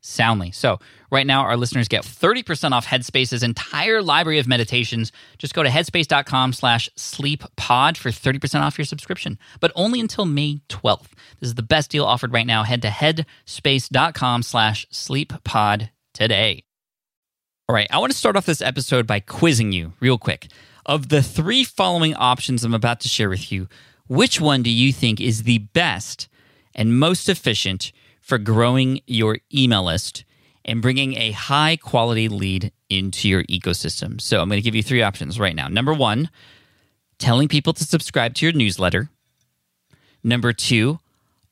soundly. So, right now, our listeners get 30% off Headspace's entire library of meditations. Just go to headspace.com slash sleeppod for 30% off your subscription, but only until May 12th. This is the best deal offered right now. Head to headspace.com slash sleeppod today. All right, I want to start off this episode by quizzing you real quick. Of the three following options I'm about to share with you, which one do you think is the best and most efficient for growing your email list and bringing a high quality lead into your ecosystem? So I'm going to give you three options right now. Number one, telling people to subscribe to your newsletter. Number two,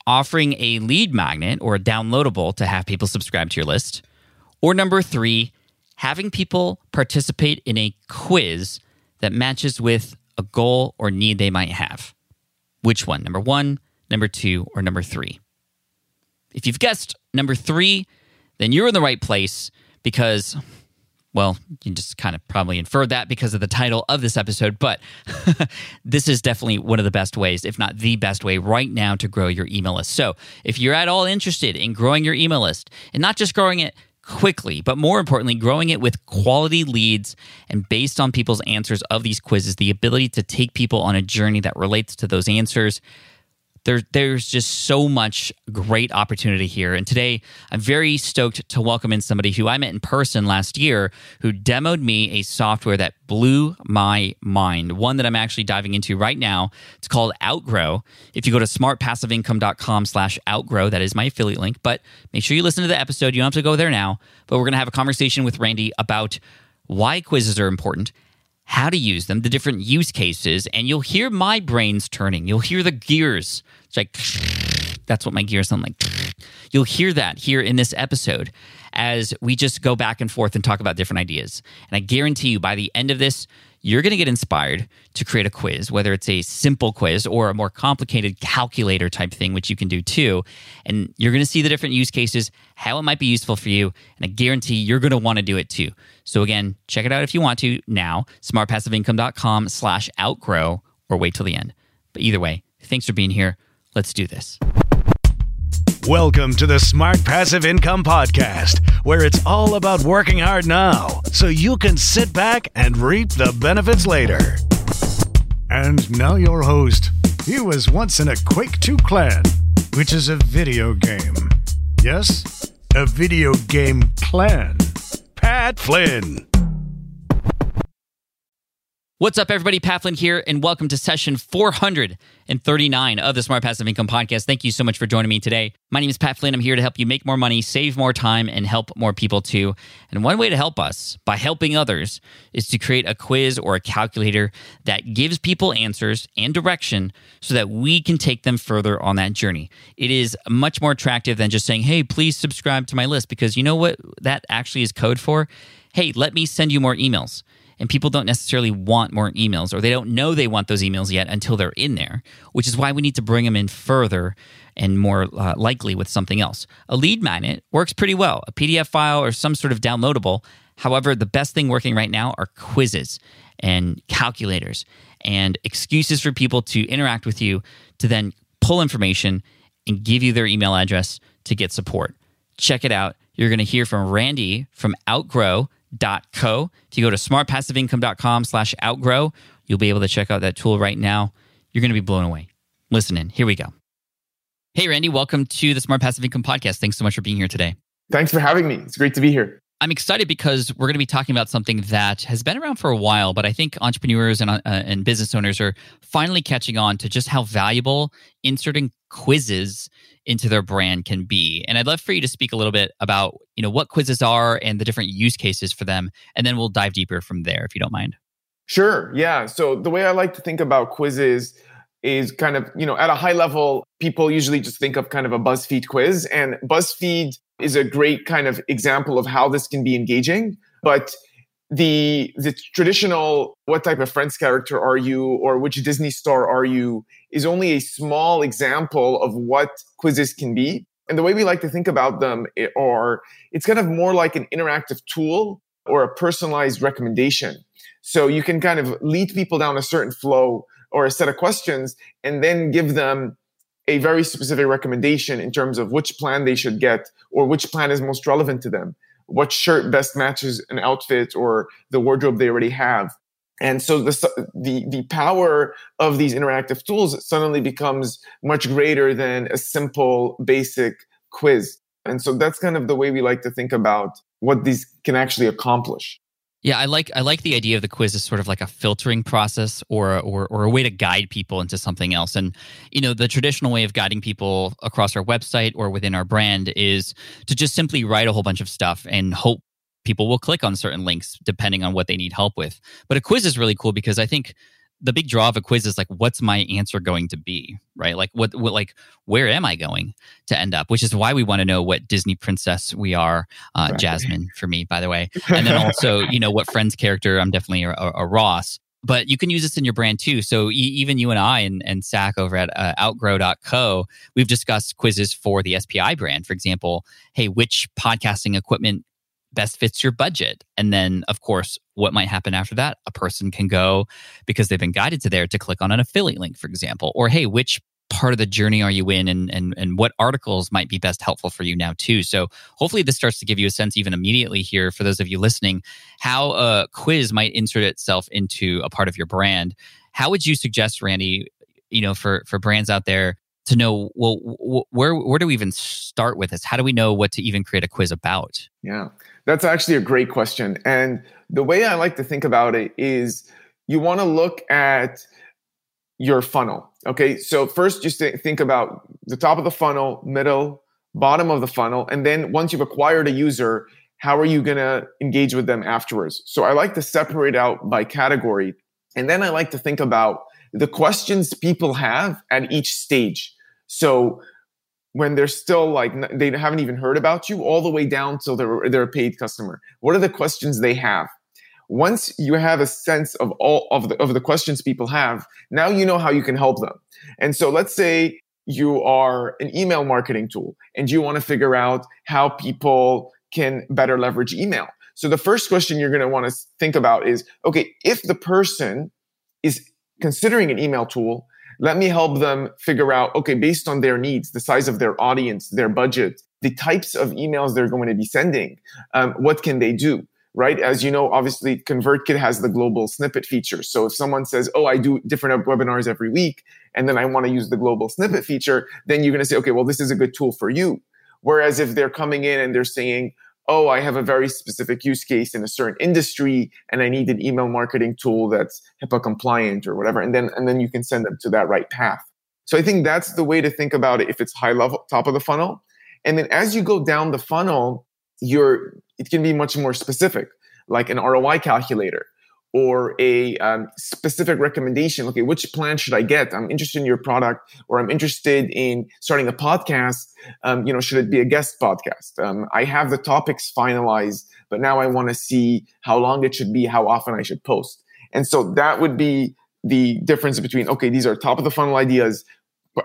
offering a lead magnet or a downloadable to have people subscribe to your list. Or number three, having people participate in a quiz that matches with a goal or need they might have. Which one? Number one, number two, or number three? If you've guessed number three, then you're in the right place because, well, you just kind of probably inferred that because of the title of this episode, but this is definitely one of the best ways, if not the best way right now to grow your email list. So if you're at all interested in growing your email list and not just growing it quickly, but more importantly, growing it with quality leads and based on people's answers of these quizzes, the ability to take people on a journey that relates to those answers. There, there's just so much great opportunity here. And today, I'm very stoked to welcome in somebody who I met in person last year who demoed me a software that blew my mind, one that I'm actually diving into right now. It's called Outgrow. If you go to smartpassiveincome.com slash outgrow, that is my affiliate link. But make sure you listen to the episode. You don't have to go there now. But we're going to have a conversation with Randy about why quizzes are important how to use them, the different use cases, and you'll hear my brains turning. You'll hear the gears. It's like that's what my gears sound like. You'll hear that here in this episode as we just go back and forth and talk about different ideas. And I guarantee you by the end of this, you're going to get inspired to create a quiz, whether it's a simple quiz or a more complicated calculator type thing, which you can do too. And you're going to see the different use cases, how it might be useful for you. And I guarantee you're going to want to do it too. So again, check it out if you want to now, smartpassiveincome.com slash outgrow or wait till the end. But either way, thanks for being here. Let's do this. Welcome to the Smart Passive Income Podcast, where it's all about working hard now so you can sit back and reap the benefits later. And now, your host. He was once in a Quake 2 clan, which is a video game. Yes, a video game clan. Pat Flynn. What's up, everybody? Pat Flynn here, and welcome to session 439 of the Smart Passive Income Podcast. Thank you so much for joining me today. My name is Pat Flynn. I'm here to help you make more money, save more time, and help more people too. And one way to help us by helping others is to create a quiz or a calculator that gives people answers and direction so that we can take them further on that journey. It is much more attractive than just saying, hey, please subscribe to my list, because you know what that actually is code for? Hey, let me send you more emails and people don't necessarily want more emails or they don't know they want those emails yet until they're in there, which is why we need to bring them in further and more uh, likely with something else. A lead magnet works pretty well, a PDF file or some sort of downloadable. However, the best thing working right now are quizzes and calculators and excuses for people to interact with you to then pull information and give you their email address to get support. Check it out. You're going to hear from Randy from Outgrow co. If you go to smartpassiveincome.com slash outgrow, you'll be able to check out that tool right now. You're going to be blown away. Listen in. Here we go. Hey, Randy, welcome to the Smart Passive Income Podcast. Thanks so much for being here today. Thanks for having me. It's great to be here. I'm excited because we're going to be talking about something that has been around for a while, but I think entrepreneurs and, uh, and business owners are finally catching on to just how valuable inserting quizzes into their brand can be. And I'd love for you to speak a little bit about, you know, what quizzes are and the different use cases for them, and then we'll dive deeper from there if you don't mind. Sure. Yeah. So the way I like to think about quizzes is kind of, you know, at a high level, people usually just think of kind of a BuzzFeed quiz and BuzzFeed is a great kind of example of how this can be engaging. But the the traditional what type of friends character are you or which Disney star are you is only a small example of what quizzes can be. And the way we like to think about them eh, are it's kind of more like an interactive tool or a personalized recommendation. So you can kind of lead people down a certain flow or a set of questions and then give them a very specific recommendation in terms of which plan they should get or which plan is most relevant to them, what shirt best matches an outfit or the wardrobe they already have. And so the, the, the power of these interactive tools suddenly becomes much greater than a simple basic quiz. And so that's kind of the way we like to think about what these can actually accomplish. Yeah, I like I like the idea of the quiz as sort of like a filtering process or or or a way to guide people into something else. And you know, the traditional way of guiding people across our website or within our brand is to just simply write a whole bunch of stuff and hope people will click on certain links depending on what they need help with. But a quiz is really cool because I think the big draw of a quiz is like what's my answer going to be right? Like what, what like where am i going to end up? Which is why we want to know what disney princess we are uh, right. jasmine for me by the way. And then also you know what friend's character i'm definitely a, a, ross but you can use this in your brand too. So e- even you and i and, and Sack over at uh, outgrow.co we've discussed quizzes for the spi brand. For example hey which podcasting equipment best fits your budget. And then, of course, what might happen after that? A person can go because they've been guided to there to click on an affiliate link, for example, or hey, which part of the journey are you in? And, and and what articles might be best helpful for you now too? So hopefully this starts to give you a sense even immediately here for those of you listening how a quiz might insert itself into a part of your brand. How would you suggest randy you know for for brands out there to know well where where do we even start with this? How do we know what to even create a quiz about? Yeah that's actually a great question. And the way I like to think about it is you want to look at your funnel. Okay. So first just think about the top of the funnel, middle, bottom of the funnel. And then once you've acquired a user, how are you going to engage with them afterwards? So I like to separate out by category. And then I like to think about the questions people have at each stage. So when they're still like they haven't even heard about you all the way down till they're they're a paid customer. What are the questions they have? Once you have a sense of all of the of the questions people have now you know how you can help them. And so let's say you are an email marketing tool and you want to figure out how people can better leverage email. So the first question you're going to want to think about is okay if the person is considering an email tool let me help them figure out, okay, based on their needs, the size of their audience, their budget, the types of emails they're going to be sending, um, what can they do? Right. As you know, obviously ConvertKit has the global snippet feature. So if someone says, Oh, I do different webinars every week, and then I want to use the global snippet feature, then you're going to say, okay, well, this is a good tool for you. Whereas if they're coming in and they're saying, oh, I have a very specific use case in a certain industry and I need an email marketing tool that's HIPAA compliant or whatever. And then, and then you can send them to that right path. So I think that's the way to think about it if it's high level, top of the funnel. And then as you go down the funnel, you're, it can be much more specific, like an ROI calculator or a um, specific recommendation. Okay which plan should i get? I'm interested in your product or i'm interested in starting a podcast. Um, you know should it be a guest podcast? Um, i have the topics finalized but now i want to see how long it should be how often i should post. And so that would be the difference between okay these are top of the funnel ideas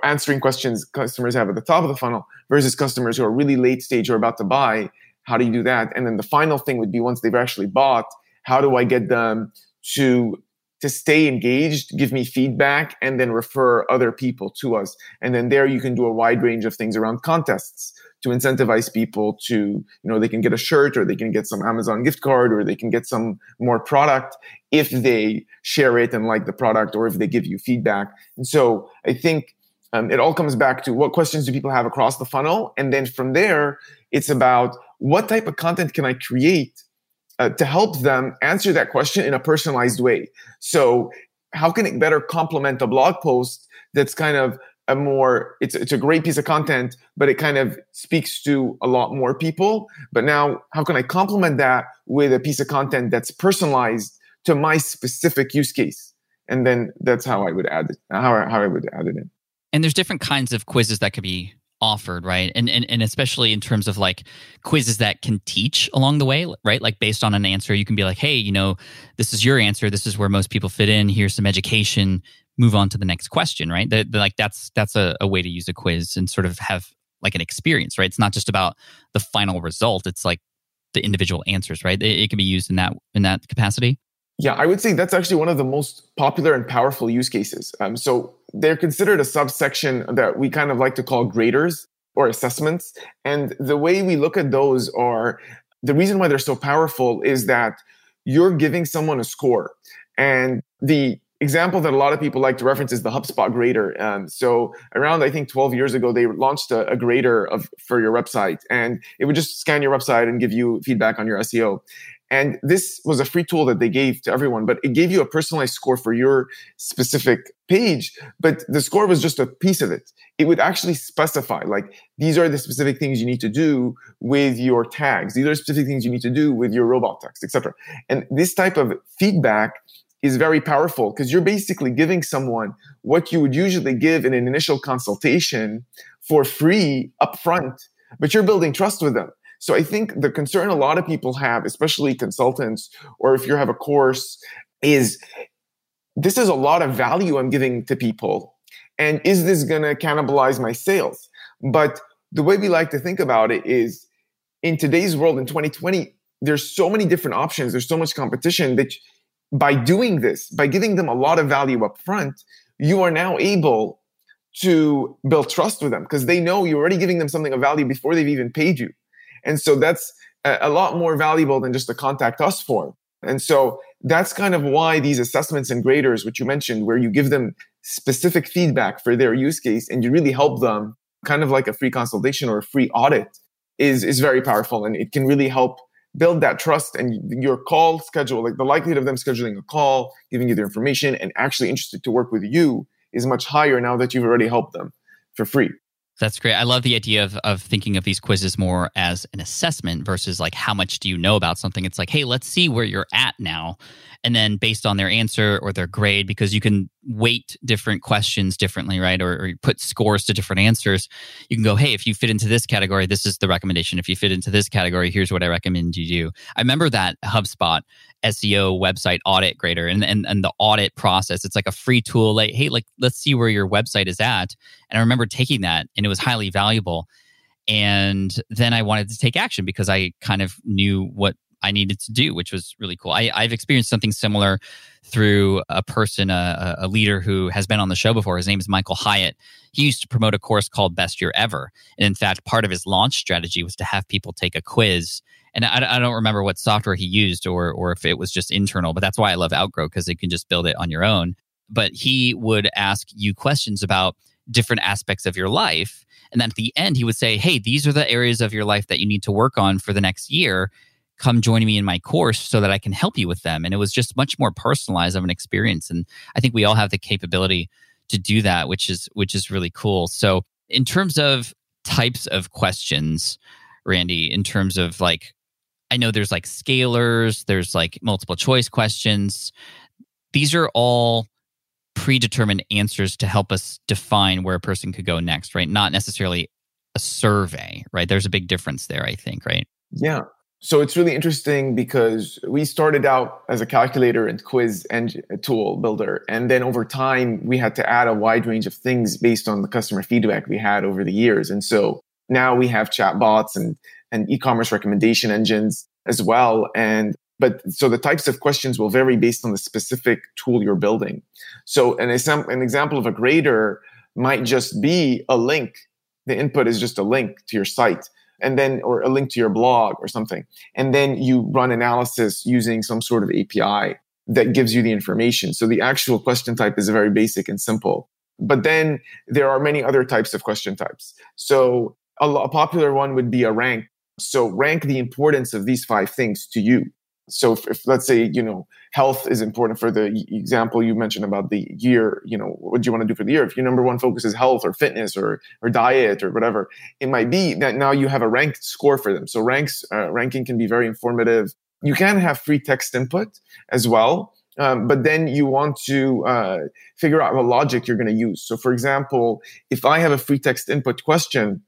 answering questions customers have at the top of the funnel versus customers who are really late stage or about to buy how do you do that? And then the final thing would be once they've actually bought how do I get them to to stay engaged, give me feedback, and then refer other people to us. And then there you can do a wide range of things around contests to incentivize people to, you know, they can get a shirt or they can get some Amazon gift card or they can get some more product if they share it and like the product or if they give you feedback. And so I think um, it all comes back to what questions do people have across the funnel? And then from there, it's about what type of content can I create uh, to help them answer that question in a personalized way? So, how can it better complement a blog post that's kind of a more it's it's a great piece of content but it kind of speaks to a lot more people. But now how can i complement that with a piece of content that's personalized to my specific use case? And then that's how i would add it how, how i would add it in. And there's different kinds of quizzes that could be offered right and, and and especially in terms of like quizzes that can teach along the way right like based on an answer you can be like hey you know this is your answer this is where most people fit in here's some education move on to the next question, right? The, the, like that's that's a, a way to use a quiz and sort of have like an experience, right? It's not just about the final result; it's like the individual answers, right? It, it can be used in that in that capacity. Yeah, I would say that's actually one of the most popular and powerful use cases. Um, so they're considered a subsection that we kind of like to call graders or assessments. And the way we look at those are the reason why they're so powerful is that you're giving someone a score. And the example that a lot of people like to reference is the HubSpot grader. Um, so around I think 12 years ago, they launched a, a, grader of for your website, and it would just scan your website and give you feedback on your SEO. And this was a free tool that they gave to everyone, but it gave you a personalized score for your specific page. But the score was just a piece of it. It would actually specify, like, these are the specific things you need to do with your tags. These are specific things you need to do with your robot text, etc. And this type of feedback is very powerful because you're basically giving someone what you would usually give in an initial consultation for free upfront, but you're building trust with them. So I think the concern a lot of people have, especially consultants, or if you have a course, is this is a lot of value I'm giving to people. And is this going to cannibalize my sales? But the way we like to think about it is in today's world in 2020, there's so many different options. There's so much competition that by doing this, by giving them a lot of value up front, you are now able to build trust with them because they know you're already giving them something of value before they've even paid you. And so that's a, lot more valuable than just a contact us form. And so that's kind of why these assessments and graders, which you mentioned, where you give them specific feedback for their use case and you really help them, kind of like a free consultation or a free audit, is, is very powerful. And it can really help build that trust and your call schedule, like the likelihood of them scheduling a call, giving you their information, and actually interested to work with you is much higher now that you've already helped them for free. That's great. I love the idea of, of thinking of these quizzes more as an assessment versus like how much do you know about something. It's like, hey, let's see where you're at now. And then based on their answer or their grade, because you can weight different questions differently, right? Or, or put scores to different answers. You can go, hey, if you fit into this category, this is the recommendation. If you fit into this category, here's what I recommend you do. I remember that HubSpot SEO website audit grader and, and, and the audit process. It's like a free tool. Like, hey, like let's see where your website is at. And I remember taking that and it was highly valuable. And then I wanted to take action because I kind of knew what I needed to do, which was really cool. I, have experienced something similar through a person, a, a, leader who has been on the show before. His name is Michael Hyatt. He used to promote a course called Best Year Ever. And in fact, part of his launch strategy was to have people take a quiz and I, I, don't remember what software he used or or if it was just internal, but that's why I love Outgrow because you can just build it on your own. But he would ask you questions about different aspects of your life, and then at the end he would say, "Hey, these are the areas of your life that you need to work on for the next year. Come join me in my course so that I can help you with them." And it was just much more personalized of an experience, and I think we all have the capability to do that, which is which is really cool. So in terms of types of questions. Randy, in terms of like I know there's like scalers, there's like multiple choice questions. These are all predetermined answers to help us define where a person could go next, right? Not necessarily a survey, right? There's a big difference there, I think, right? Yeah. So it's really interesting because we started out as a calculator and quiz and tool builder. And then over time, we had to add a wide range of things based on the customer feedback we had over the years. And so now we have chatbots and and e-commerce recommendation engines as well. And but so the types of questions will vary based on the specific tool you're building. So an, an example of a grader might just be a link. The input is just a link to your site and then or a link to your blog or something. And then you run analysis using some sort of API that gives you the information. So the actual question type is very basic and simple. But then there are many other types of question types. So a, a popular one would be a rank So rank the importance of these five things to you. So if, if, let's say, you know, health is important for the example you mentioned about the year, you know, what do you want to do for the year? If your number one focus is health or fitness or, or diet or whatever, it might be that now you have a ranked score for them. So ranks, uh, ranking can be very informative. You can have free text input as well. Um, but then you want to uh, figure out what logic you're going to use. So, for example, if I have a free text input question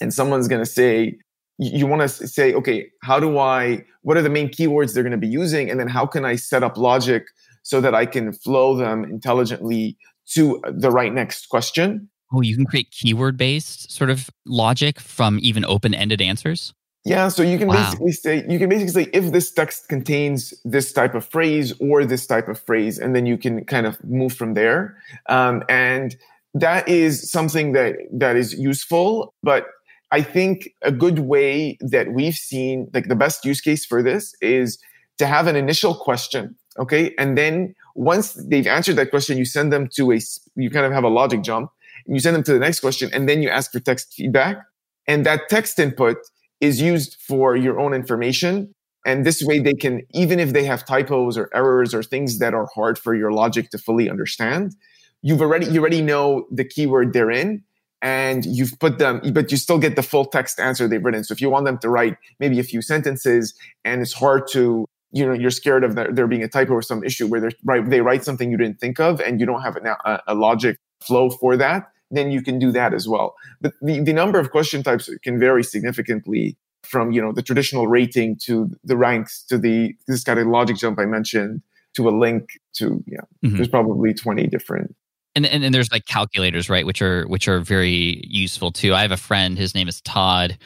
and someone's going to say, you want to say, okay, how do I, what are the main keywords they're going to be using? And then how can I set up logic so that I can flow them intelligently to the right next question? Oh, you can create keyword based sort of logic from even open ended answers? Yeah, so you can wow. basically say you can basically say if this text contains this type of phrase or this type of phrase, and then you can kind of move from there. Um, and that is something that that is useful, but I think a good way that we've seen, like the best use case for this is to have an initial question. Okay. And then once they've answered that question, you send them to a, you kind of have a logic jump you send them to the next question and then you ask for text feedback. And that text input is used for your own information. And this way they can, even if they have typos or errors or things that are hard for your logic to fully understand, you've already, you already know the keyword they're in and you've put them, but you still get the full text answer they've written. So if you want them to write maybe a few sentences and it's hard to, you know, you're scared of there being a typo or some issue where they write, they write something you didn't think of and you don't have a, a logic flow for that, then you can do that as well. But the, the number of question types can vary significantly from, you know, the traditional rating to the ranks to the, this kind of logic jump I mentioned to a link to, yeah, mm-hmm. there's probably 20 different and, and and there's like calculators, right, which are which are very useful too. I have a friend, his name is Todd,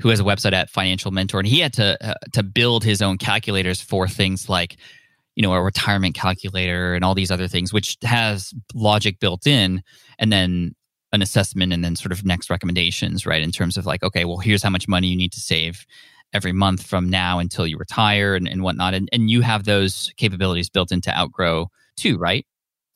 who has a website at Financial Mentor, and he had to uh, to build his own calculators for things like, you know, a retirement calculator and all these other things, which has logic built in, and then an assessment, and then sort of next recommendations, right, in terms of like, okay, well, here's how much money you need to save every month from now until you retire and, and whatnot, and and you have those capabilities built into Outgrow too, right?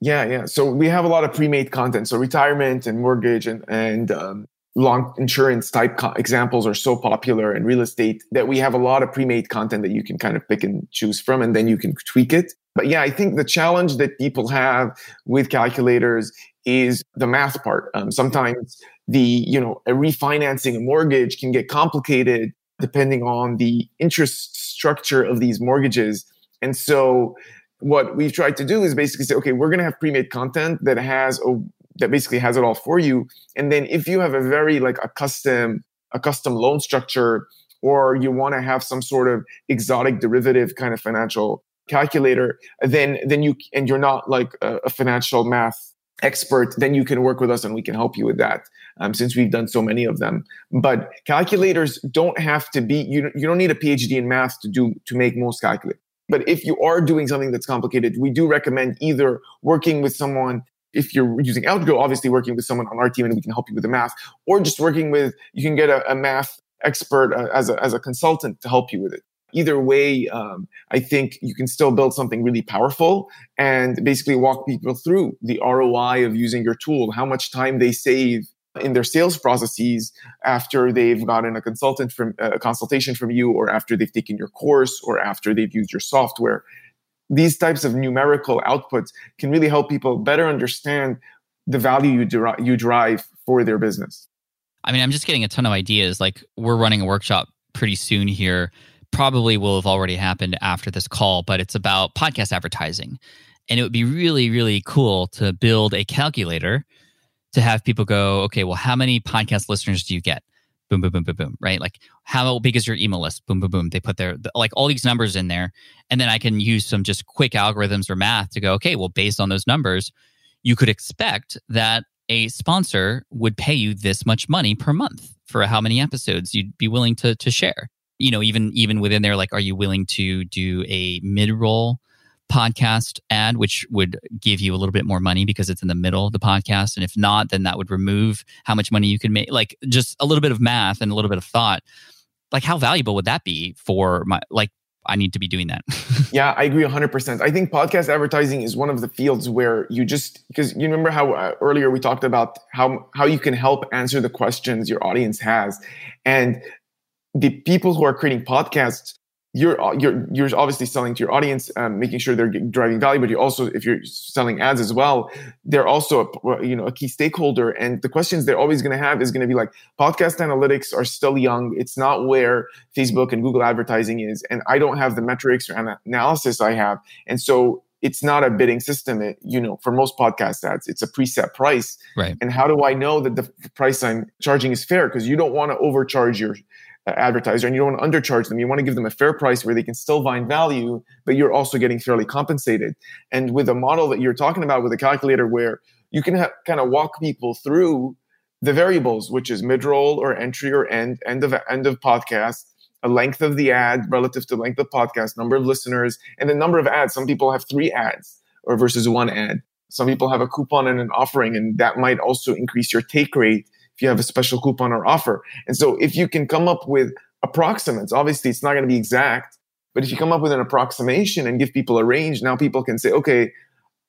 Yeah, yeah. So we have a lot of pre-made content. So retirement and mortgage and and um, long insurance type co- examples are so popular in real estate that we have a lot of pre-made content that you can kind of pick and choose from, and then you can tweak it. But yeah, I think the challenge that people have with calculators is the math part. Um, sometimes the you know a refinancing a mortgage can get complicated depending on the interest structure of these mortgages, and so what we've tried to do is basically say, okay, we're going to have pre-made content that has a, that basically has it all for you. And then if you have a very like a custom a custom loan structure, or you want to have some sort of exotic derivative kind of financial calculator, then then you and you're not like a, a financial math expert, then you can work with us and we can help you with that. Um, since we've done so many of them, but calculators don't have to be. You you don't need a PhD in math to do to make most calculators. But if you are doing something that's complicated, we do recommend either working with someone if you're using Outgrow, obviously working with someone on our team and we can help you with the math, or just working with, you can get a, a math expert uh, as, a, as a consultant to help you with it. Either way, um, I think you can still build something really powerful and basically walk people through the ROI of using your tool, how much time they save in their sales processes after they've gotten a consultant from a consultation from you or after they've taken your course or after they've used your software. These types of numerical outputs can really help people better understand the value you, deri- you drive for their business. I mean i'm just getting a ton of ideas. Like we're running a workshop pretty soon here. Probably will have already happened after this call but it's about podcast advertising. And it would be really really cool to build a calculator to have people go, okay, well, how many podcast listeners do you get? Boom, boom, boom, boom, boom, right? Like, how big is your email list? Boom, boom, boom. They put their, like, all these numbers in there. And then I can use some just quick algorithms or math to go, okay, well, based on those numbers, you could expect that a sponsor would pay you this much money per month for how many episodes you'd be willing to, to share. You know, even even within there, like, are you willing to do a mid roll podcast ad, which would give you a little bit more money because it's in the middle of the podcast. And if not, then that would remove how much money you can make. Like just a little bit of math and a little bit of thought. Like how valuable would that be for my like I need to be doing that. yeah, I agree 100%. I think podcast advertising is one of the fields where you just because you remember how uh, earlier we talked about how how you can help answer the questions your audience has and the people who are creating podcasts you're uh, you're you're obviously selling to your audience, um, making sure they're driving value. But you also, if you're selling ads as well, they're also a, you know a key stakeholder. And the questions they're always going to have is going to be like, podcast analytics are still young. It's not where Facebook and Google advertising is, and I don't have the metrics or analysis I have, and so it's not a bidding system. It, you know, for most podcast ads, it's a preset price. Right. And how do I know that the price I'm charging is fair? Because you don't want to overcharge your Uh, advertiser and you don't want to undercharge them. You want to give them a fair price where they can still find value, but you're also getting fairly compensated. And with a model that you're talking about with a calculator where you can kind of walk people through the variables, which is mid roll or entry or end, end of end of podcast, a length of the ad relative to length of podcast, number of listeners, and the number of ads. Some people have three ads or versus one ad. Some people have a coupon and an offering, and that might also increase your take rate if you have a special coupon or offer. And so if you can come up with approximates, obviously it's not going to be exact, but if you come up with an approximation and give people a range, now people can say, okay,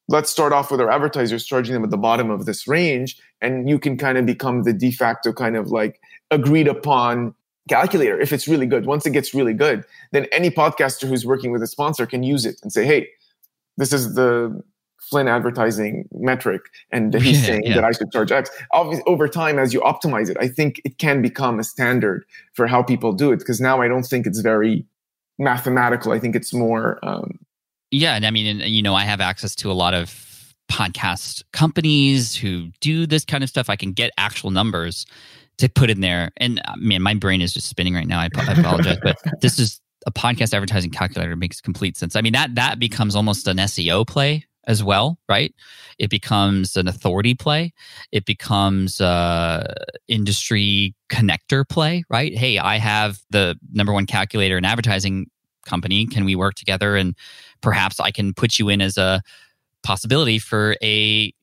let's start off with our advertisers charging them at the bottom of this range. And you can kind of become the de facto kind of like agreed upon calculator if it's really good. Once it gets really good, then any podcaster who's working with a sponsor can use it and say, hey, this is the Flynn advertising metric, and he's yeah, saying yeah. that I should charge X. Obviously, over time, as you optimize it, I think it can become a standard for how people do it. Because now I don't think it's very mathematical. I think it's more. Um, yeah, and I mean, and, you know, I have access to a lot of podcast companies who do this kind of stuff. I can get actual numbers to put in there, and uh, man, my brain is just spinning right now. I, I apologize, but this is a podcast advertising calculator makes complete sense. I mean that that becomes almost an SEO play as well, right? It becomes an authority play. It becomes a industry connector play, right? Hey, I have the number one calculator in advertising company. Can we work together? And perhaps I can put you in as a possibility for a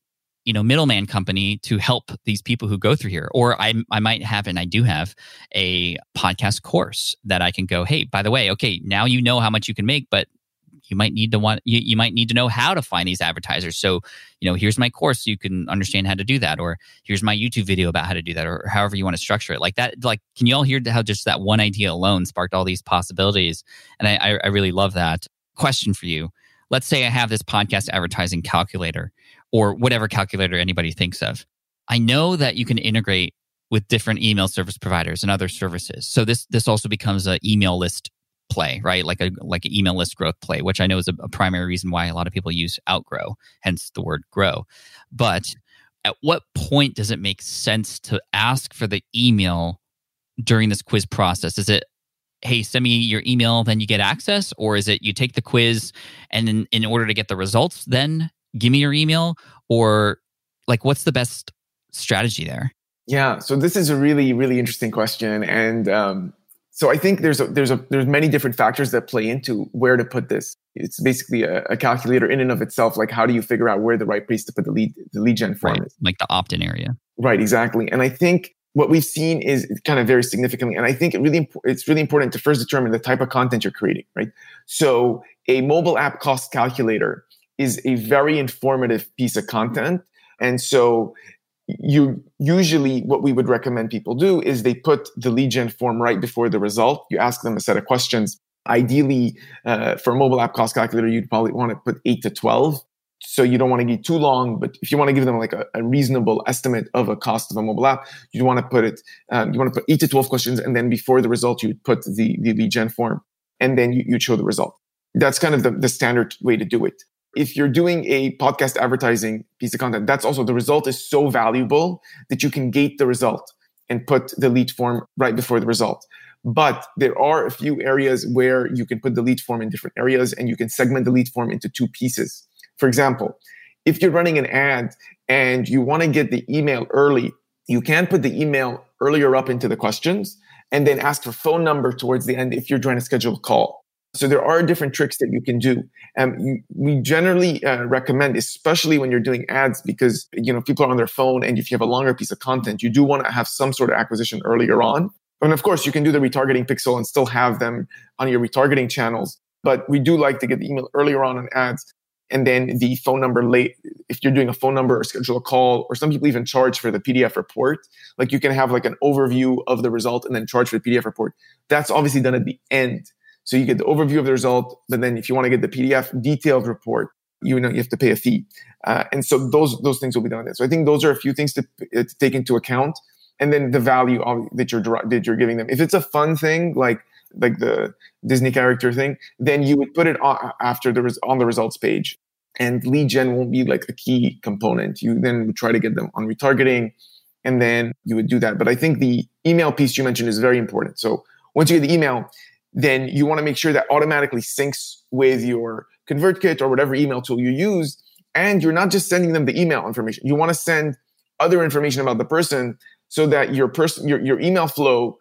you know middleman company to help these people who go through here or I, I might have and i do have a podcast course that i can go hey by the way okay now you know how much you can make but you might need to want you, you might need to know how to find these advertisers. So you know here's my course so you can understand how to do that or here's my youtube video about how to do that or however you want to structure it. Like that like can you all hear how just that one idea alone sparked all these possibilities? And i i really love that. Question for you. Let's say i have this podcast advertising calculator or whatever calculator anybody thinks of. I know that you can integrate with different email service providers and other services. So this this also becomes an email list play, right? Like a like an email list growth play, which I know is a, a primary reason why a lot of people use outgrow, hence the word grow. But at what point does it make sense to ask for the email during this quiz process? Is it hey send me your email then you get access or is it you take the quiz and then in order to get the results then give me your email or like what's the best strategy there yeah so this is a really really interesting question and um, so I think there's a, there's a there's many different factors that play into where to put this. It's basically a, a, calculator in and of itself. Like how do you figure out where the right place to put the lead the lead gen form right. is? Like the opt-in area. Right, exactly. And I think what we've seen is kind of very significantly, and I think it really it's really important to first determine the type of content you're creating. Right. So a mobile app cost calculator is a very informative piece of content, and so you usually what we would recommend people do is they put the lead gen form right before the result. You ask them a set of questions. Ideally, uh, for a mobile app cost calculator, you'd probably want to put eight to 12. So you don't want to get too long, but if you want to give them like a, a reasonable estimate of a cost of a mobile app, you want to put it, um, you want to put eight to 12 questions. And then before the result, you put the, the lead gen form and then you, you show the result. That's kind of the, the standard way to do it if you're doing a podcast advertising piece of content, that's also the result is so valuable that you can gate the result and put the lead form right before the result. But there are a few areas where you can put the lead form in different areas and you can segment the lead form into two pieces. For example, if you're running an ad and you want to get the email early, you can put the email earlier up into the questions and then ask for phone number towards the end if you're trying to schedule a call. So there are different tricks that you can do. And um, we generally uh, recommend, especially when you're doing ads, because you know people are on their phone, and if you have a longer piece of content, you do want to have some sort of acquisition earlier on. And of course, you can do the retargeting pixel and still have them on your retargeting channels. But we do like to get the email earlier on on ads, and then the phone number late if you're doing a phone number or schedule a call, or some people even charge for the PDF report. Like you can have like an overview of the result and then charge for the PDF report. That's obviously done at the end. So you get the overview of the result, but then if you want to get the PDF detailed report, you know you have to pay a fee, uh, and so those those things will be done. So I think those are a few things to, uh, to take into account, and then the value of, that you're that you're giving them. If it's a fun thing like like the Disney character thing, then you would put it on, after the res- on the results page, and lead gen won't be like a key component. You then would try to get them on retargeting, and then you would do that. But I think the email piece you mentioned is very important. So once you get the email, then you want to make sure that automatically syncs with your ConvertKit or whatever email tool you use. And you're not just sending them the email information. You want to send other information about the person so that your person your, your email flow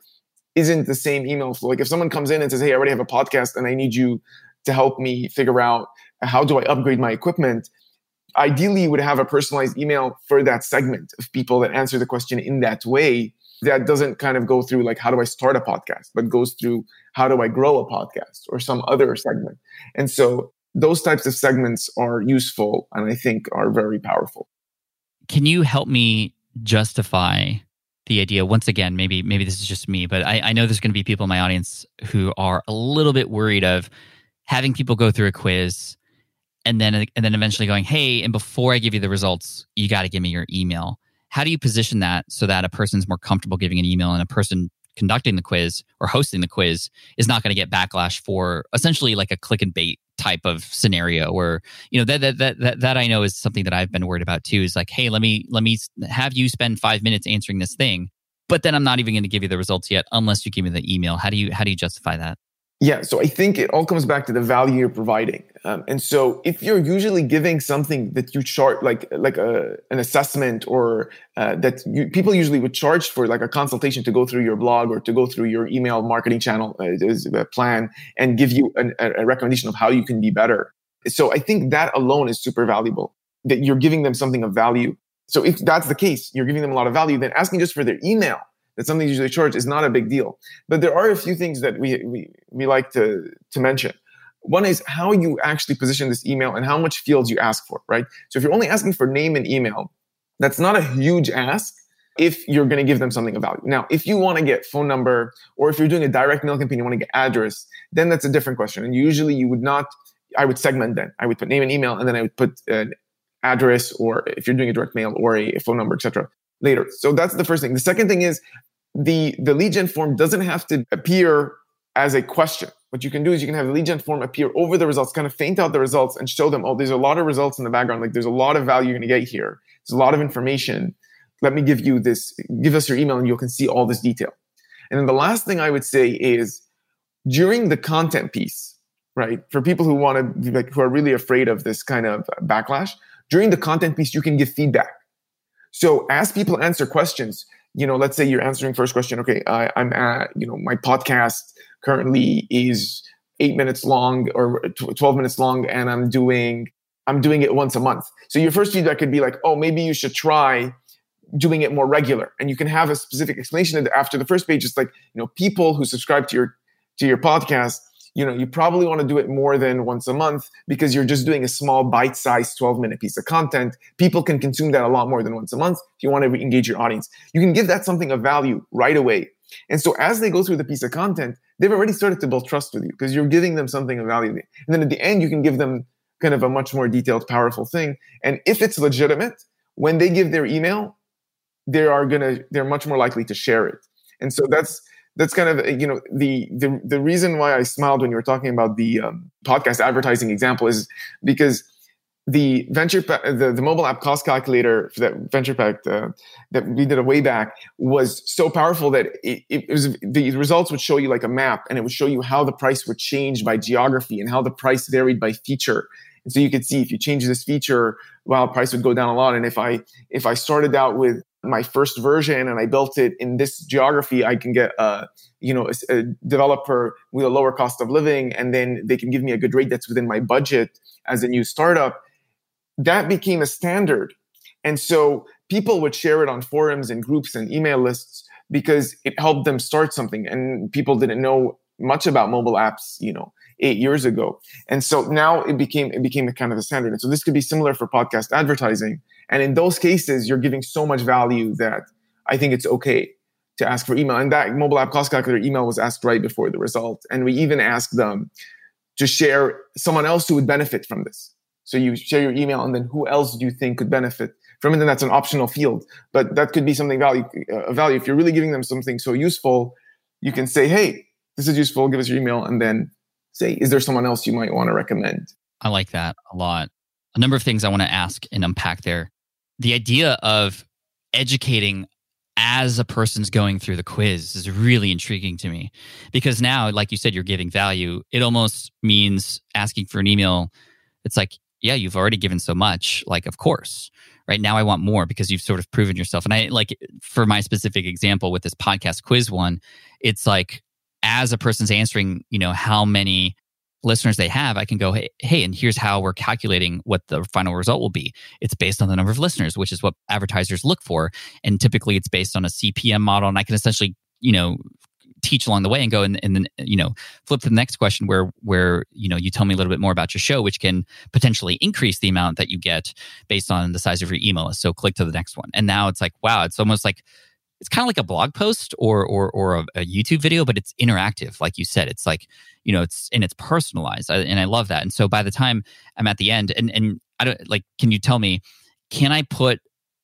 isn't the same email flow. Like if someone comes in and says, Hey, I already have a podcast and I need you to help me figure out how do I upgrade my equipment, ideally you would have a personalized email for that segment of people that answer the question in that way that doesn't kind of go through like how do i start a podcast but goes through how do i grow a podcast or some other segment? And so those types of segments are useful and i think are very powerful. Can you help me justify the idea? Once again maybe maybe this is just me but i, I know there's going to be people in my audience who are a little bit worried of having people go through a quiz and then and then eventually going hey and before i give you the results you got to give me your email how do you position that so that a person's more comfortable giving an email and a person conducting the quiz or hosting the quiz is not going to get backlash for essentially like a click and bait type of scenario where you know that, that that that that I know is something that I've been worried about too is like hey let me let me have you spend 5 minutes answering this thing but then I'm not even going to give you the results yet unless you give me the email. How do you how do you justify that yeah, so I think it all comes back to the value you're providing. Um, and so if you're usually giving something that you charge, like like a, an assessment or uh, that you, people usually would charge for, like a consultation to go through your blog or to go through your email marketing channel uh, plan and give you an, a recommendation of how you can be better. So I think that alone is super valuable. That you're giving them something of value. So if that's the case, you're giving them a lot of value. Then asking just for their email that something usually charged is not a big deal. But there are a few things that we, we, we like to, to mention. One is how you actually position this email and how much fields you ask for, right? So if you're only asking for name and email, that's not a huge ask if you're going to give them something of value. Now, if you want to get phone number or if you're doing a direct mail campaign, you want to get address, then that's a different question. And usually you would not, I would segment then. I would put name and email and then I would put an address or if you're doing a direct mail or a, a phone number, etc later. So that's the first thing. The second thing is the, the gen form doesn't have to appear as a question. What you can do is you can have the gen form appear over the results, kind of faint out the results and show them, oh, there's a lot of results in the background. Like there's a lot of value you're going to get here. There's a lot of information. Let me give you this, give us your email and you can see all this detail. And then the last thing I would say is during the content piece, right? For people who want to, like, who are really afraid of this kind of backlash, during the content piece, you can give feedback. So as people answer questions, you know, let's say you're answering first question. Okay, I, I'm at, you know, my podcast currently is eight minutes long or 12 minutes long and I'm doing, I'm doing it once a month. So your first feedback could be like, oh, maybe you should try doing it more regular. And you can have a specific explanation after the first page. It's like, you know, people who subscribe to your, to your podcast you know you probably want to do it more than once a month because you're just doing a small bite-sized 12 minute piece of content. People can consume that a lot more than once a month if you want to engage your audience. You can give that something of value right away. And so as they go through the piece of content they've already started to build trust with you because you're giving them something of value. And then at the end you can give them kind of a much more detailed powerful thing. And if it's legitimate when they give their email they are gonna they're much more likely to share it. And so that's that's kind of you know the the the reason why I smiled when you were talking about the um, podcast advertising example is because the venture the, the mobile app cost calculator for that VenturePact uh, that we did a way back was so powerful that it, it was the results would show you like a map and it would show you how the price would change by geography and how the price varied by feature. And so you could see if you change this feature well price would go down a lot. And if i if i started out with my first version and I built it in this geography, I can get a you know a, a, developer with a lower cost of living, and then they can give me a good rate that's within my budget as a new startup. That became a standard, and so people would share it on forums and groups and email lists because it helped them start something, and people didn't know much about mobile apps, you know, eight years ago. And so now it became it became a kind of a standard. And so this could be similar for podcast advertising. And in those cases, you're giving so much value that I think it's okay to ask for email. And that mobile app cost calculator email was asked right before the result. And we even asked them to share someone else who would benefit from this. So you share your email, and then who else do you think could benefit from it? And that's an optional field, but that could be something value uh, value. If you're really giving them something so useful, you can say, "Hey, this is useful. Give us your email," and then say, "Is there someone else you might want to recommend?" I like that a lot. A number of things I want to ask and unpack there. The idea of educating as a person's going through the quiz is really intriguing to me because now, like you said, you're giving value. It almost means asking for an email. It's like, yeah, you've already given so much. Like, of course, right now I want more because you've sort of proven yourself. And I like for my specific example with this podcast quiz one, it's like as a person's answering, you know, how many listeners they have, I can go, hey, hey, and here's how we're calculating what the final result will be. It's based on the number of listeners, which is what advertisers look for. And typically it's based on a CPM model. And I can essentially, you know, teach along the way and go and, and then you know flip to the next question where where you know you tell me a little bit more about your show which can potentially increase the amount that you get based on the size of your email list so click to the next one and now it's like wow it's almost like it's kind of like a blog post or or or a, a, YouTube video, but it's interactive, like you said. It's like you know, it's and it's personalized, I, and I love that. And so by the time I'm at the end, and and I don't like, can you tell me, can I put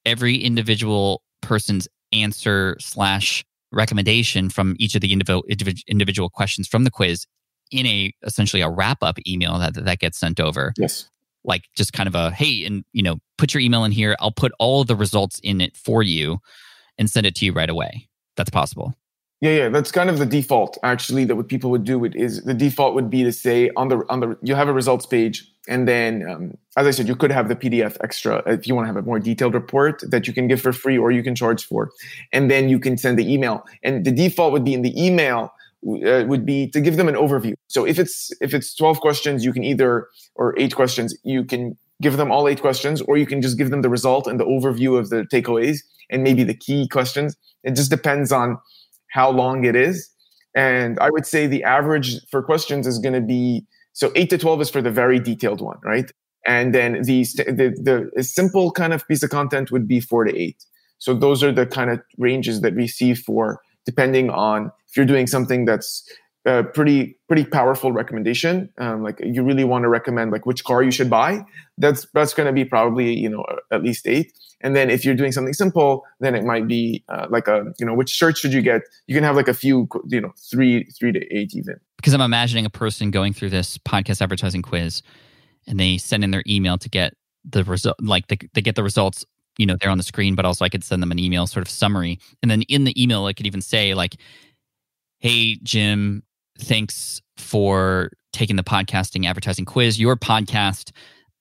every individual person's answer slash recommendation from each of the individual individual questions from the quiz in a essentially a wrap up email that that gets sent over? Yes. Like just kind of a hey, and you know, put your email in here. I'll put all the results in it for you and send it to you right away. That's possible. Yeah, yeah, that's kind of the default. Actually, that what people would do is the default would be to say on the on the you have a results page, and then um, as I said, you could have the PDF extra if you want to have a more detailed report that you can give for free or you can charge for, and then you can send the email. And the default would be in the email uh, would be to give them an overview. So if it's if it's twelve questions, you can either or eight questions, you can give them all eight questions, or you can just give them the result and the overview of the takeaways and maybe the key questions. It just depends on how long it is. And I would say the average for questions is going to be so eight to 12 is for the very detailed one, right? And then the, the, the simple kind of piece of content would be four to eight. So those are the kind of ranges that we see for depending on if you're doing something that's a pretty pretty powerful recommendation. Um, like you really want to recommend like which car you should buy. That's that's going to be probably you know at least eight. And then if you're doing something simple, then it might be uh, like a you know which shirt should you get? You can have like a few you know three three to eight even. Because I'm imagining a person going through this podcast advertising quiz, and they send in their email to get the result, like they, they get the results you know they're on the screen but also i could send them an email sort of summary and then in the email i could even say like hey jim thanks for taking the podcasting advertising quiz. Your podcast,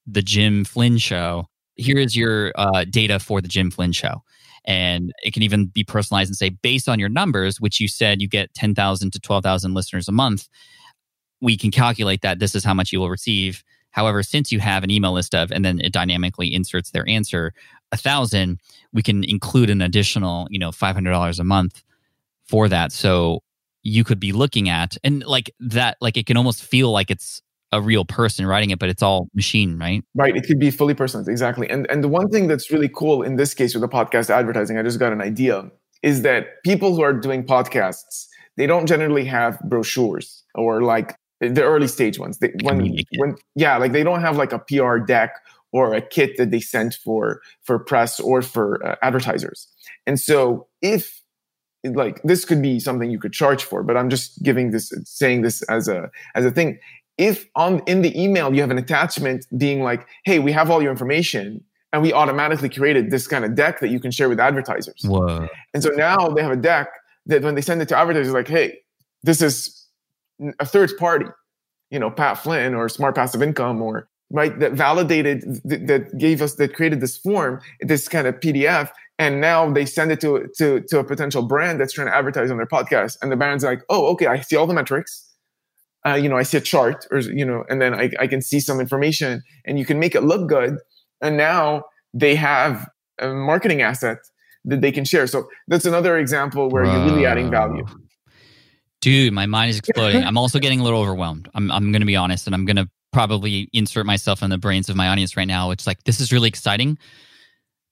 The Jim Flynn Show. Here is your uh, data for The Jim Flynn Show. And it can even be personalized and say, based on your numbers, which you said you get 10,000 to 12,000 listeners a month, we can calculate that this is how much you will receive. However, since you have an email list of, and then it dynamically inserts their answer, a thousand, we can include an additional, you know, $500 a month for that. So you could be looking at and like that like it can almost feel like it's a real person writing it but it's all machine right? Right it could be fully personalized exactly and and the one thing that's really cool in this case with the podcast advertising i just got an idea is that people who are doing podcasts they don't generally have brochures or like the early stage ones. They, when when yeah like they don't have like a pr deck or a kit that they sent for for press or for uh, advertisers. And so if like this could be something you could charge for but i'm just giving this saying this as a as a thing if on in the email you have an attachment being like hey we have all your information and we automatically created this kind of deck that you can share with advertisers Whoa. and so now they have a deck that when they send it to advertisers like hey this is a third party you know pat flynn or smart passive income or right that validated that gave us that created this form this kind of pdf and now they send it to to to a potential brand that's trying to advertise on their podcast and the brand's like oh okay i see all the metrics uh, you know i see a chart or you know and then I, I can see some information and you can make it look good and now they have a marketing asset that they can share so that's another example where Whoa. you're really adding value Dude, my mind is exploding. I'm also getting a little overwhelmed. I'm, I'm going to be honest, and I'm going to probably insert myself in the brains of my audience right now. It's like, this is really exciting.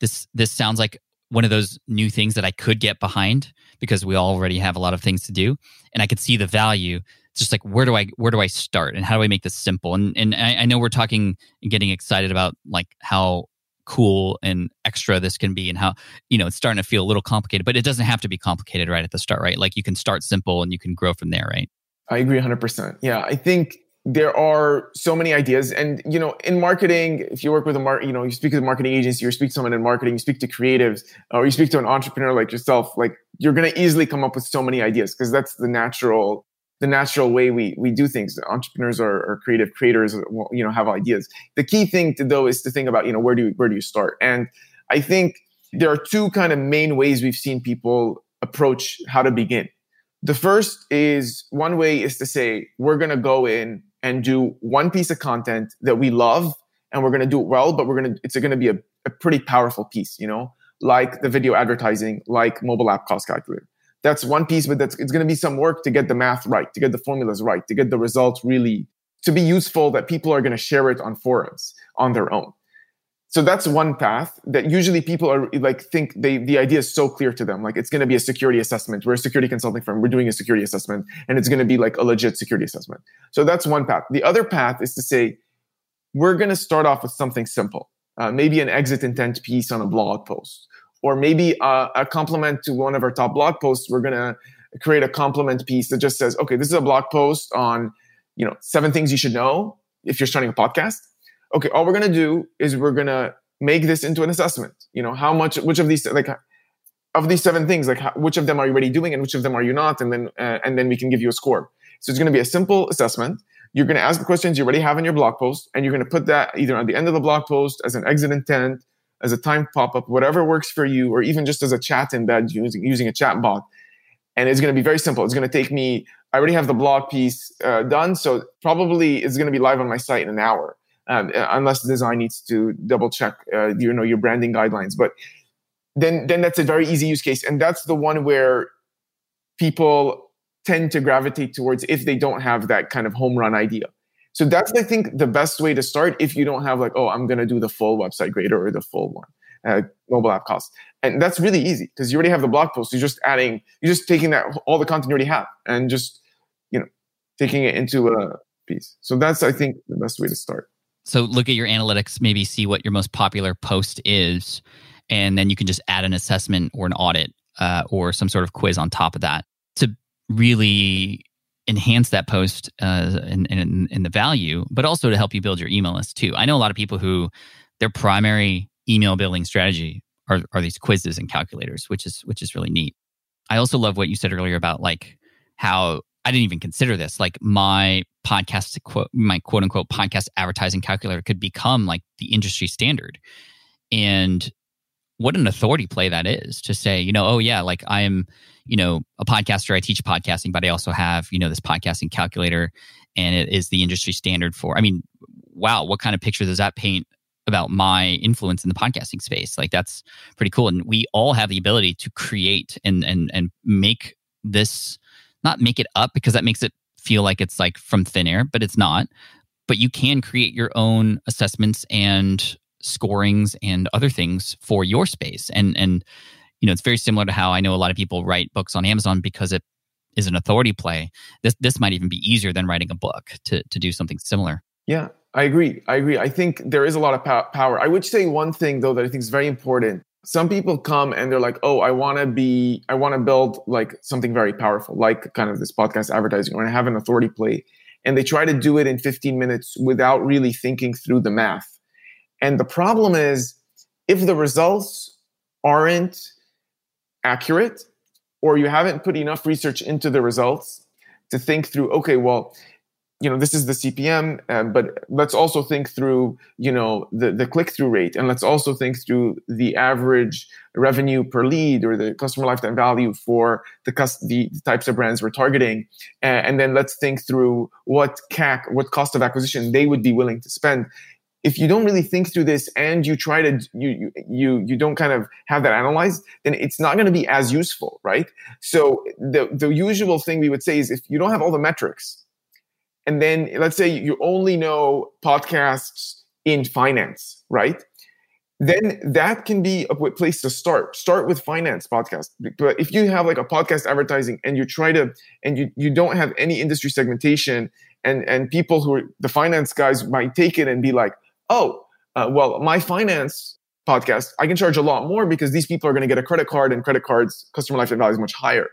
This, this sounds like one of those new things that I could get behind because we already have a lot of things to do. And I could see the value. It's just like where do I where do I start? And how do I make this simple? And and I, I know we're talking and getting excited about like how cool and extra this can be and how you know it's starting to feel a little complicated but it doesn't have to be complicated right at the start right? Like you can start simple and you can grow from there right? I agree 100% yeah i think there are so many ideas. And you know in marketing if you work with a mar- you know you speak to a marketing agency or speak to someone in marketing you speak to creatives or you speak to an entrepreneur like yourself like you're going to easily come up with so many ideas because that's the natural the natural way we we do things. Entrepreneurs are, are creative. Creators you know have ideas. The key thing to though is to think about you know where do you, where do you start? And i think there are two kind of main ways we've seen people approach how to begin. The first is one way is to say we're going to go in and do one piece of content that we love and we're going to do it well but we're going to it's going to be a, a pretty powerful piece you know? Like the video advertising like mobile app cost calculator. That's one piece but that's it's going to be some work to get the math right to get the formulas right to get the results really to be useful that people are going to share it on forums on their own so that's one path that usually people are like think they the idea is so clear to them. Like it's going to be a security assessment. We're a security consulting firm. We're doing a security assessment and it's going to be like a legit security assessment. So that's one path. The other path is to say we're going to start off with something simple uh, maybe an exit intent piece on a blog post or maybe a, a complement to one of our top blog posts. We're going to create a complement piece that just says okay this is a blog post on you know seven things you should know if you're starting a podcast okay, all we're to do is we're to make this into an assessment. You know, how much, which of these, like, of these seven things, like, how, which of them are you already doing and which of them are you not? And then, uh, and then we can give you a score. So it's to be a simple assessment. You're to ask the questions you already have in your blog post, and you're to put that either at the end of the blog post as an exit intent, as a time pop up, whatever works for you, or even just as a chat embed using, using a chat bot. And it's to be very simple. It's to take me, I already have the blog piece uh, done. So probably it's going to be live on my site in an hour um, uh, unless design needs to double check uh, you know your branding guidelines. But then then that's a very easy use case. And that's the one where people tend to gravitate towards if they don't have that kind of home run idea. So that's i think the best way to start if you don't have like oh i'm going to do the full website grader or the full one uh, mobile app cost. And that's really easy because you already have the blog post. You're just adding you're just taking that all the content you already have and just you know taking it into a piece. So that's i think the best way to start so look at your analytics, maybe see what your most popular post is, and then you can just add an assessment or an audit uh, or some sort of quiz on top of that to really enhance that post uh, the value, but also to help you build your email list too. I know a lot of people who their primary email building strategy are, are these quizzes and calculators, which is which is really neat. I also love what you said earlier about like how I didn't even consider this. Like my podcast quote my quote unquote podcast advertising calculator could become like the industry standard and what an authority play that is to say you know oh yeah like i am you know a podcaster i teach podcasting but i also have you know this podcasting calculator and it is the industry standard for i mean wow what kind of picture does that paint about my influence in the podcasting space like that's pretty cool and we all have the ability to create and and and make this not make it up because that makes it feel like it's like from thin air, but it's not. But you can create your own assessments and scorings and other things for your space. And and you know, it's very similar to how I know a lot of people write books on Amazon because it is an authority play. This this might even be easier than writing a book to to do something similar. Yeah, I agree. I agree. I think there is a lot of power. I would say one thing though that I think is very important some people come and they're like oh i want to be i want to build like something very powerful like kind of this podcast advertising or i have an authority play and they try to do it in 15 minutes without really thinking through the math. And the problem is if the results aren't accurate or you haven't put enough research into the results to think through okay well you know this is the cpm uh, but let's also think through you know the, the click-through rate and let's also think through the average revenue per lead or the customer lifetime value for the, the, types of brands we're targeting uh, and then let's think through what cac what cost of acquisition they would be willing to spend. If you don't really think through this and you try to you you you don't kind of have that analyzed then it's not going to be as useful right? So the the usual thing we would say is if you don't have all the metrics and then let's say you only know podcasts in finance right? Then that can be a place to start. Start with finance podcast. But if you have like a podcast advertising and you try to and you you don't have any industry segmentation and and people who are the finance guys might take it and be like oh, uh, well, my finance podcast, I can charge a lot more because these people are going to get a credit card and credit cards customer lifetime value is much higher.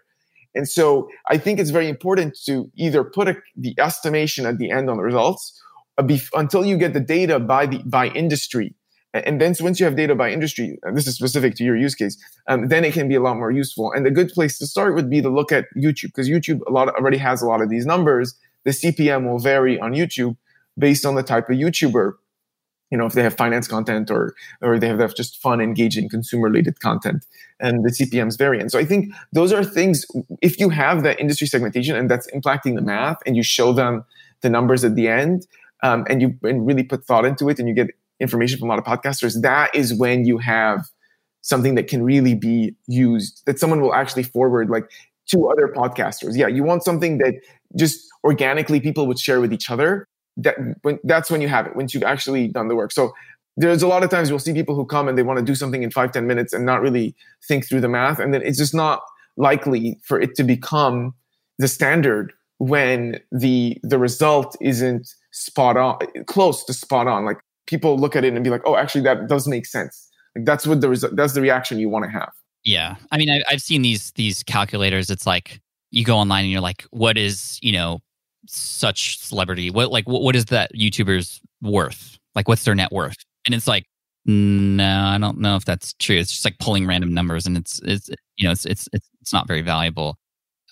And so I think it's very important to either put a, the estimation at the end on the results uh, until you get the data by the by industry. And then so once you have data by industry, this is specific to your use case, um, then it can be a lot more useful. And the good place to start would be to look at YouTube because YouTube a lot already has a lot of these numbers. The CPM will vary on YouTube based on the type of YouTuber you know if they have finance content or or they have just fun engaging consumer related content and the cpms vary and so i think those are things if you have that industry segmentation and that's impacting the math and you show them the numbers at the end um, and you and really put thought into it and you get information from a lot of podcasters that is when you have something that can really be used that someone will actually forward like to other podcasters. Yeah you want something that just organically people would share with each other that when that's when you have it once you've actually done the work. So there's a lot of times you'll see people who come and they want to do something in five ten minutes and not really think through the math and then it's just not likely for it to become the standard when the the result isn't spot on close to spot on. Like people look at it and be like oh actually that does make sense. Like that's what the result that's the reaction you want to have. Yeah. I mean I, i've seen these these calculators it's like you go online and you're like what is you know such celebrity? What like what, what is that YouTuber's worth? Like what's their net worth? And it's like, no, I don't know if that's true. It's just like pulling random numbers, and it's it's you know it's it's it's, it's not very valuable.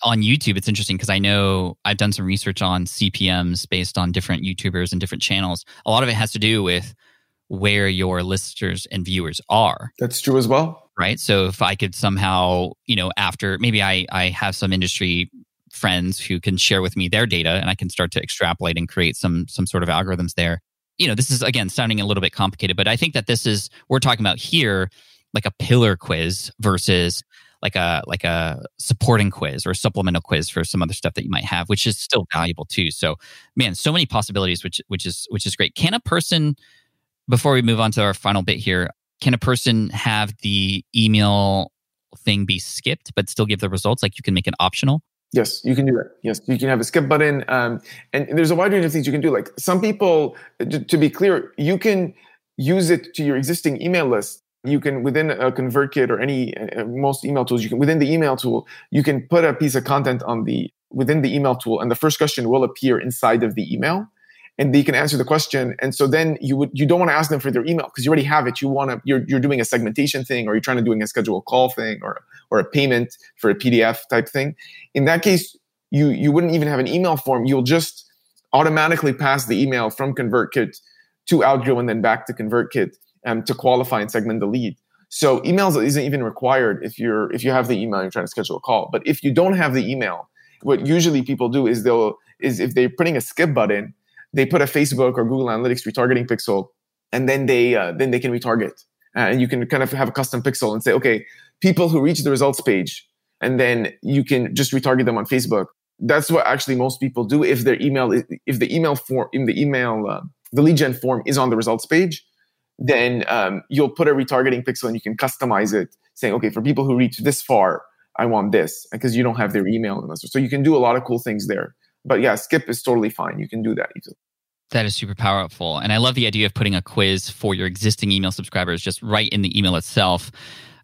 On YouTube, it's interesting because I know I've done some research on CPMS based on different YouTubers and different channels. A lot of it has to do with where your listeners and viewers are. That's true as well. Right. So if I could somehow, you know, after maybe I, I have some industry friends who can share with me their data and I can start to extrapolate and create some some sort of algorithms there. You know, this is again sounding a little bit complicated, but I think that this is we're talking about here like a pillar quiz versus like a like a supporting quiz or a supplemental quiz for some other stuff that you might have, which is still valuable too. So, man, so many possibilities, which which is which is great. Can a person, before we move on to our final bit here, can a person have the email thing be skipped but still give the results? Like you can make it optional. Yes, you can do that. Yes, you can have a skip button, um, and there's a wide range of things you can do. Like some people, to be clear, you can use it to your existing email list. You can within a ConvertKit or any uh, most email tools, you can within the email tool, you can put a piece of content on the within the email tool, and the first question will appear inside of the email and they can answer the question. And so then you would you don't want to ask them for their email because you already have it. You want to you're you're doing a segmentation thing or you're trying to doing a schedule call thing or or a payment for a PDF type thing. In that case, you you wouldn't even have an email form. You'll just automatically pass the email from ConvertKit to Outgrow and then back to ConvertKit um, to qualify and segment the lead. So emails isn't even required if you're if you have the email and you're trying to schedule a call. But if you don't have the email, what usually people do is they'll is if they're putting a skip button, they put a Facebook or Google Analytics retargeting pixel, and then they uh, then they can retarget, uh, and you can kind of have a custom pixel and say, okay, people who reach the results page, and then you can just retarget them on Facebook. That's what actually most people do if their email if the email form in the email uh, the lead gen form is on the results page, then um, you'll put a retargeting pixel and you can customize it, saying, okay, for people who reach this far, I want this because you don't have their email. So you can do a lot of cool things there. But yeah, skip is totally fine. You can do that easily. That is super powerful. And I love the idea of putting a quiz for your existing email subscribers just right in the email itself,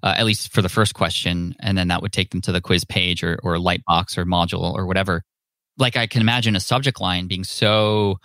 uh, at least for the first question. And then that would take them to the quiz page or, or Lightbox or module or whatever. Like I can imagine a subject line being so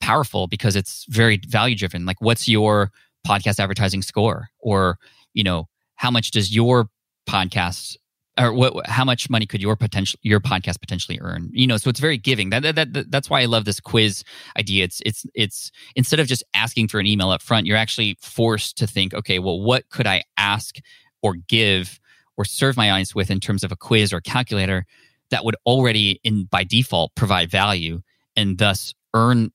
powerful because it's very value driven. Like, what's your podcast advertising score? Or, you know, how much does your podcast or what how much money could your potential your podcast potentially earn you know so it's very giving that, that, that that's why i love this quiz idea it's it's it's instead of just asking for an email up front you're actually forced to think okay well what could i ask or give or serve my audience with in terms of a quiz or calculator that would already in by default provide value and thus earn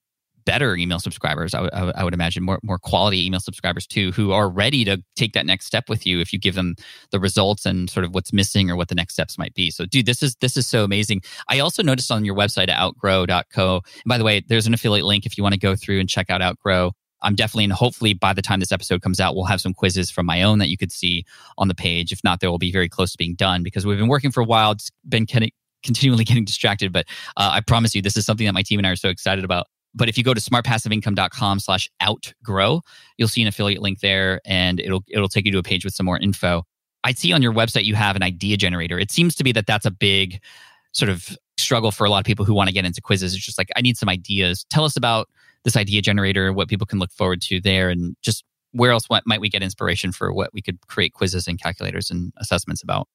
better email subscribers. I, w- I would imagine more more quality email subscribers too, who are ready to take that next step with you if you give them the results and sort of what's missing or what the next steps might be. So, dude, this is this is so amazing. I also noticed on your website at outgrow.co. And by the way, there's an affiliate link if you want to go through and check out Outgrow. I'm definitely, and hopefully by the time this episode comes out, we'll have some quizzes from my own that you could see on the page. If not, they will be very close to being done because we've been working for a while. It's been continually getting distracted, but uh, I promise you, this is something that my team and I are so excited about. But if you go to smartpassiveincome.com slash outgrow, you'll see an affiliate link there and it'll, it'll take you to a page with some more info. I see on your website you have an idea generator. It seems to be that that's a big sort of struggle for a lot of people who want to get into quizzes. It's just like, I need some ideas. Tell us about this idea generator, what people can look forward to there, and just where else what might we get inspiration for what we could create quizzes and calculators and assessments about?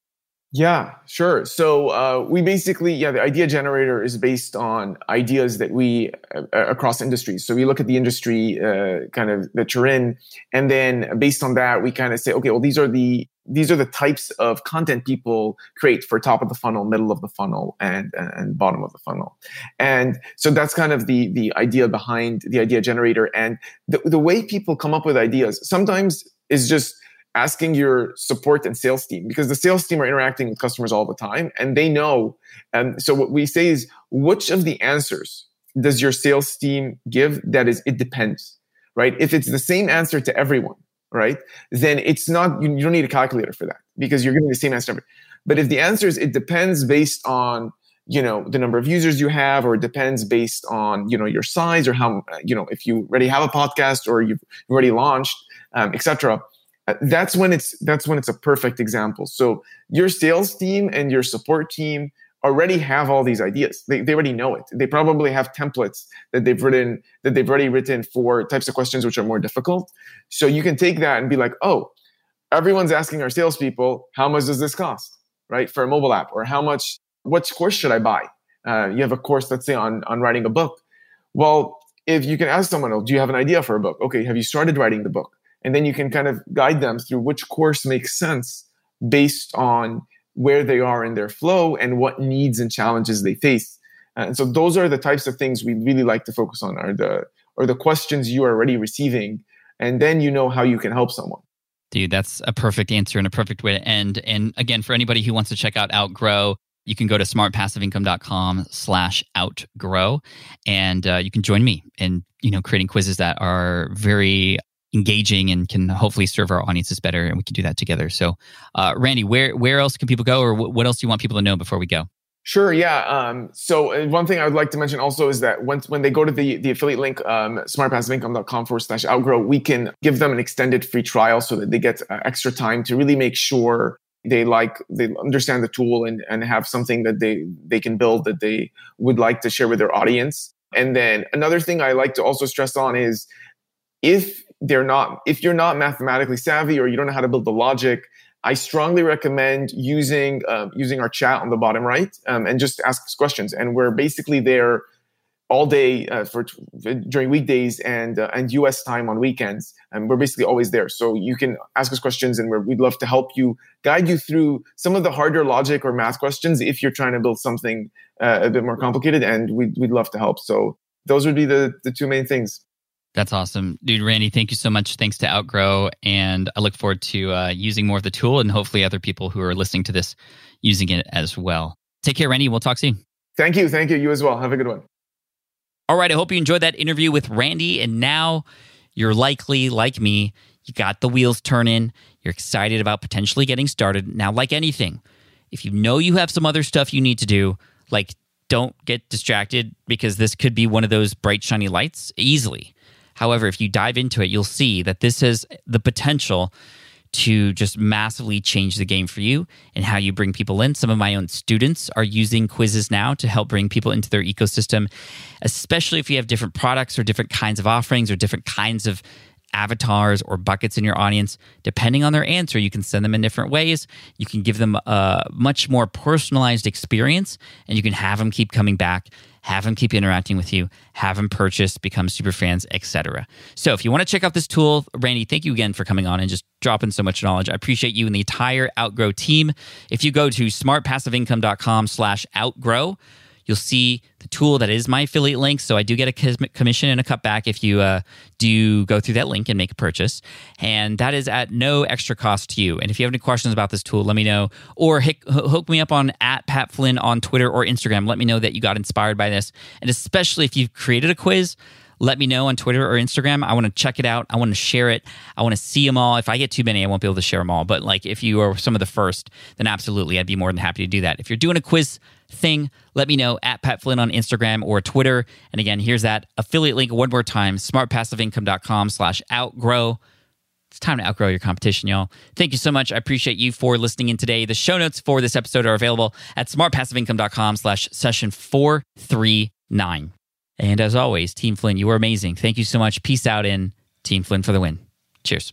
Yeah, sure. So uh, we basically, yeah, the idea generator is based on ideas that we uh, across industries. So we look at the industry uh, kind of that you're in, and then based on that, we kind of say, okay, well, these are the these are the types of content people create for top of the funnel, middle of the funnel, and and bottom of the funnel. And so that's kind of the the idea behind the idea generator. And the, the way people come up with ideas sometimes is just asking your support and sales team because the sales team are interacting with customers all the time and they know. And so what we say is, which of the answers does your sales team give? That is, it depends, right? If it's the same answer to everyone right? Then it's not, you, you don't need a calculator for that because you're getting the same answer. But if the answer is it depends based on, you know, the number of users you have, or it depends based on, you know, your size or how, you know, if you already have a podcast or you've already launched, um, etc. Uh, that's when it's that's when it's a perfect example. So your sales team and your support team already have all these ideas. They, they already know it. They probably have templates that they've written that they've already written for types of questions which are more difficult. So you can take that and be like, oh, everyone's asking our salespeople, how much does this cost, right, for a mobile app, or how much, what course should I buy? Uh, you have a course, let's say, on on writing a book. Well, if you can ask someone, oh, do you have an idea for a book? Okay, have you started writing the book? And then you can kind of guide them through which course makes sense based on where they are in their flow and what needs and challenges they face. And so those are the types of things we really like to focus on are the or the questions you are already receiving and then you know how you can help someone. Dude, that's a perfect answer and a perfect way to end. And again, for anybody who wants to check out Outgrow, you can go to smartpassiveincome.com slash outgrow and uh, you can join me in you know creating quizzes that are very engaging and can hopefully serve our audiences better and we can do that together so uh, randy where where else can people go or what else do you want people to know before we go Sure. Yeah. Um, so uh, one thing I would like to mention also is that once when they go to the, the affiliate link, um, smartpassiveincome.com forward slash outgrow, we can give them an extended free trial so that they get uh, extra time to really make sure they like, they understand the tool and, and have something that they, they can build that they would like to share with their audience. And then another thing I like to also stress on is if they're not if you're not mathematically savvy or you don't know how to build the logic i strongly recommend using um, using our chat on the bottom right um, and just ask us questions. And we're basically there all day uh, for during weekdays and uh, and us time on weekends. And we're basically always there. So you can ask us questions and we'd love to help you guide you through some of the harder logic or math questions if you're trying to build something uh, a bit more complicated and we'd, we'd love to help. So those would be the, the two main things that's awesome. Dude, Randy, thank you so much. Thanks to Outgrow. And I look forward to uh, using more of the tool and hopefully other people who are listening to this using it as well. Take care, Randy. We'll talk soon. Thank you. Thank you. You as well. Have a good one. All right. I hope you enjoyed that interview with Randy. And now you're likely, like me, you got the wheels turning. You're excited about potentially getting started. Now, like anything, if you know you have some other stuff you need to do, like don't get distracted because this could be one of those bright, shiny lights easily. However, if you dive into it, you'll see that this has the potential to just massively change the game for you and how you bring people in. Some of my own students are using quizzes now to help bring people into their ecosystem, especially if you have different products or different kinds of offerings or different kinds of avatars or buckets in your audience. Depending on their answer, you can send them in different ways. You can give them a much more personalized experience and you can have them keep coming back have them keep interacting with you, have them purchase, become super fans, etc. So if you want to check out this tool, Randy, thank you again for coming on and just dropping so much knowledge. I appreciate you and the entire Outgrow team. If you go to smartpassiveincome.com slash outgrow, you'll see the tool that is my affiliate link. So I do get a commission and a cutback if you uh, do go through that link and make a purchase. And that is at no extra cost to you. And if you have any questions about this tool, let me know. Or hook me up on at Pat Flynn on Twitter or Instagram. Let me know that you got inspired by this. And especially if you've created a quiz, let me know on Twitter or Instagram. I want to check it out. I want to share it. I want to see them all. If I get too many, I won't be able to share them all. But like if you are some of the first, then absolutely, I'd be more than happy to do that. If you're doing a quiz thing, let me know at Pat Flynn on Instagram or Twitter. And again, here's that affiliate link one more time, smartpassiveincome.com slash outgrow. It's time to outgrow your competition, y'all. Thank you so much. I appreciate you for listening in today. The show notes for this episode are available at smartpassiveincome.com slash session 439. And as always, Team Flynn, you are amazing. Thank you so much. Peace out in Team Flynn for the win. Cheers.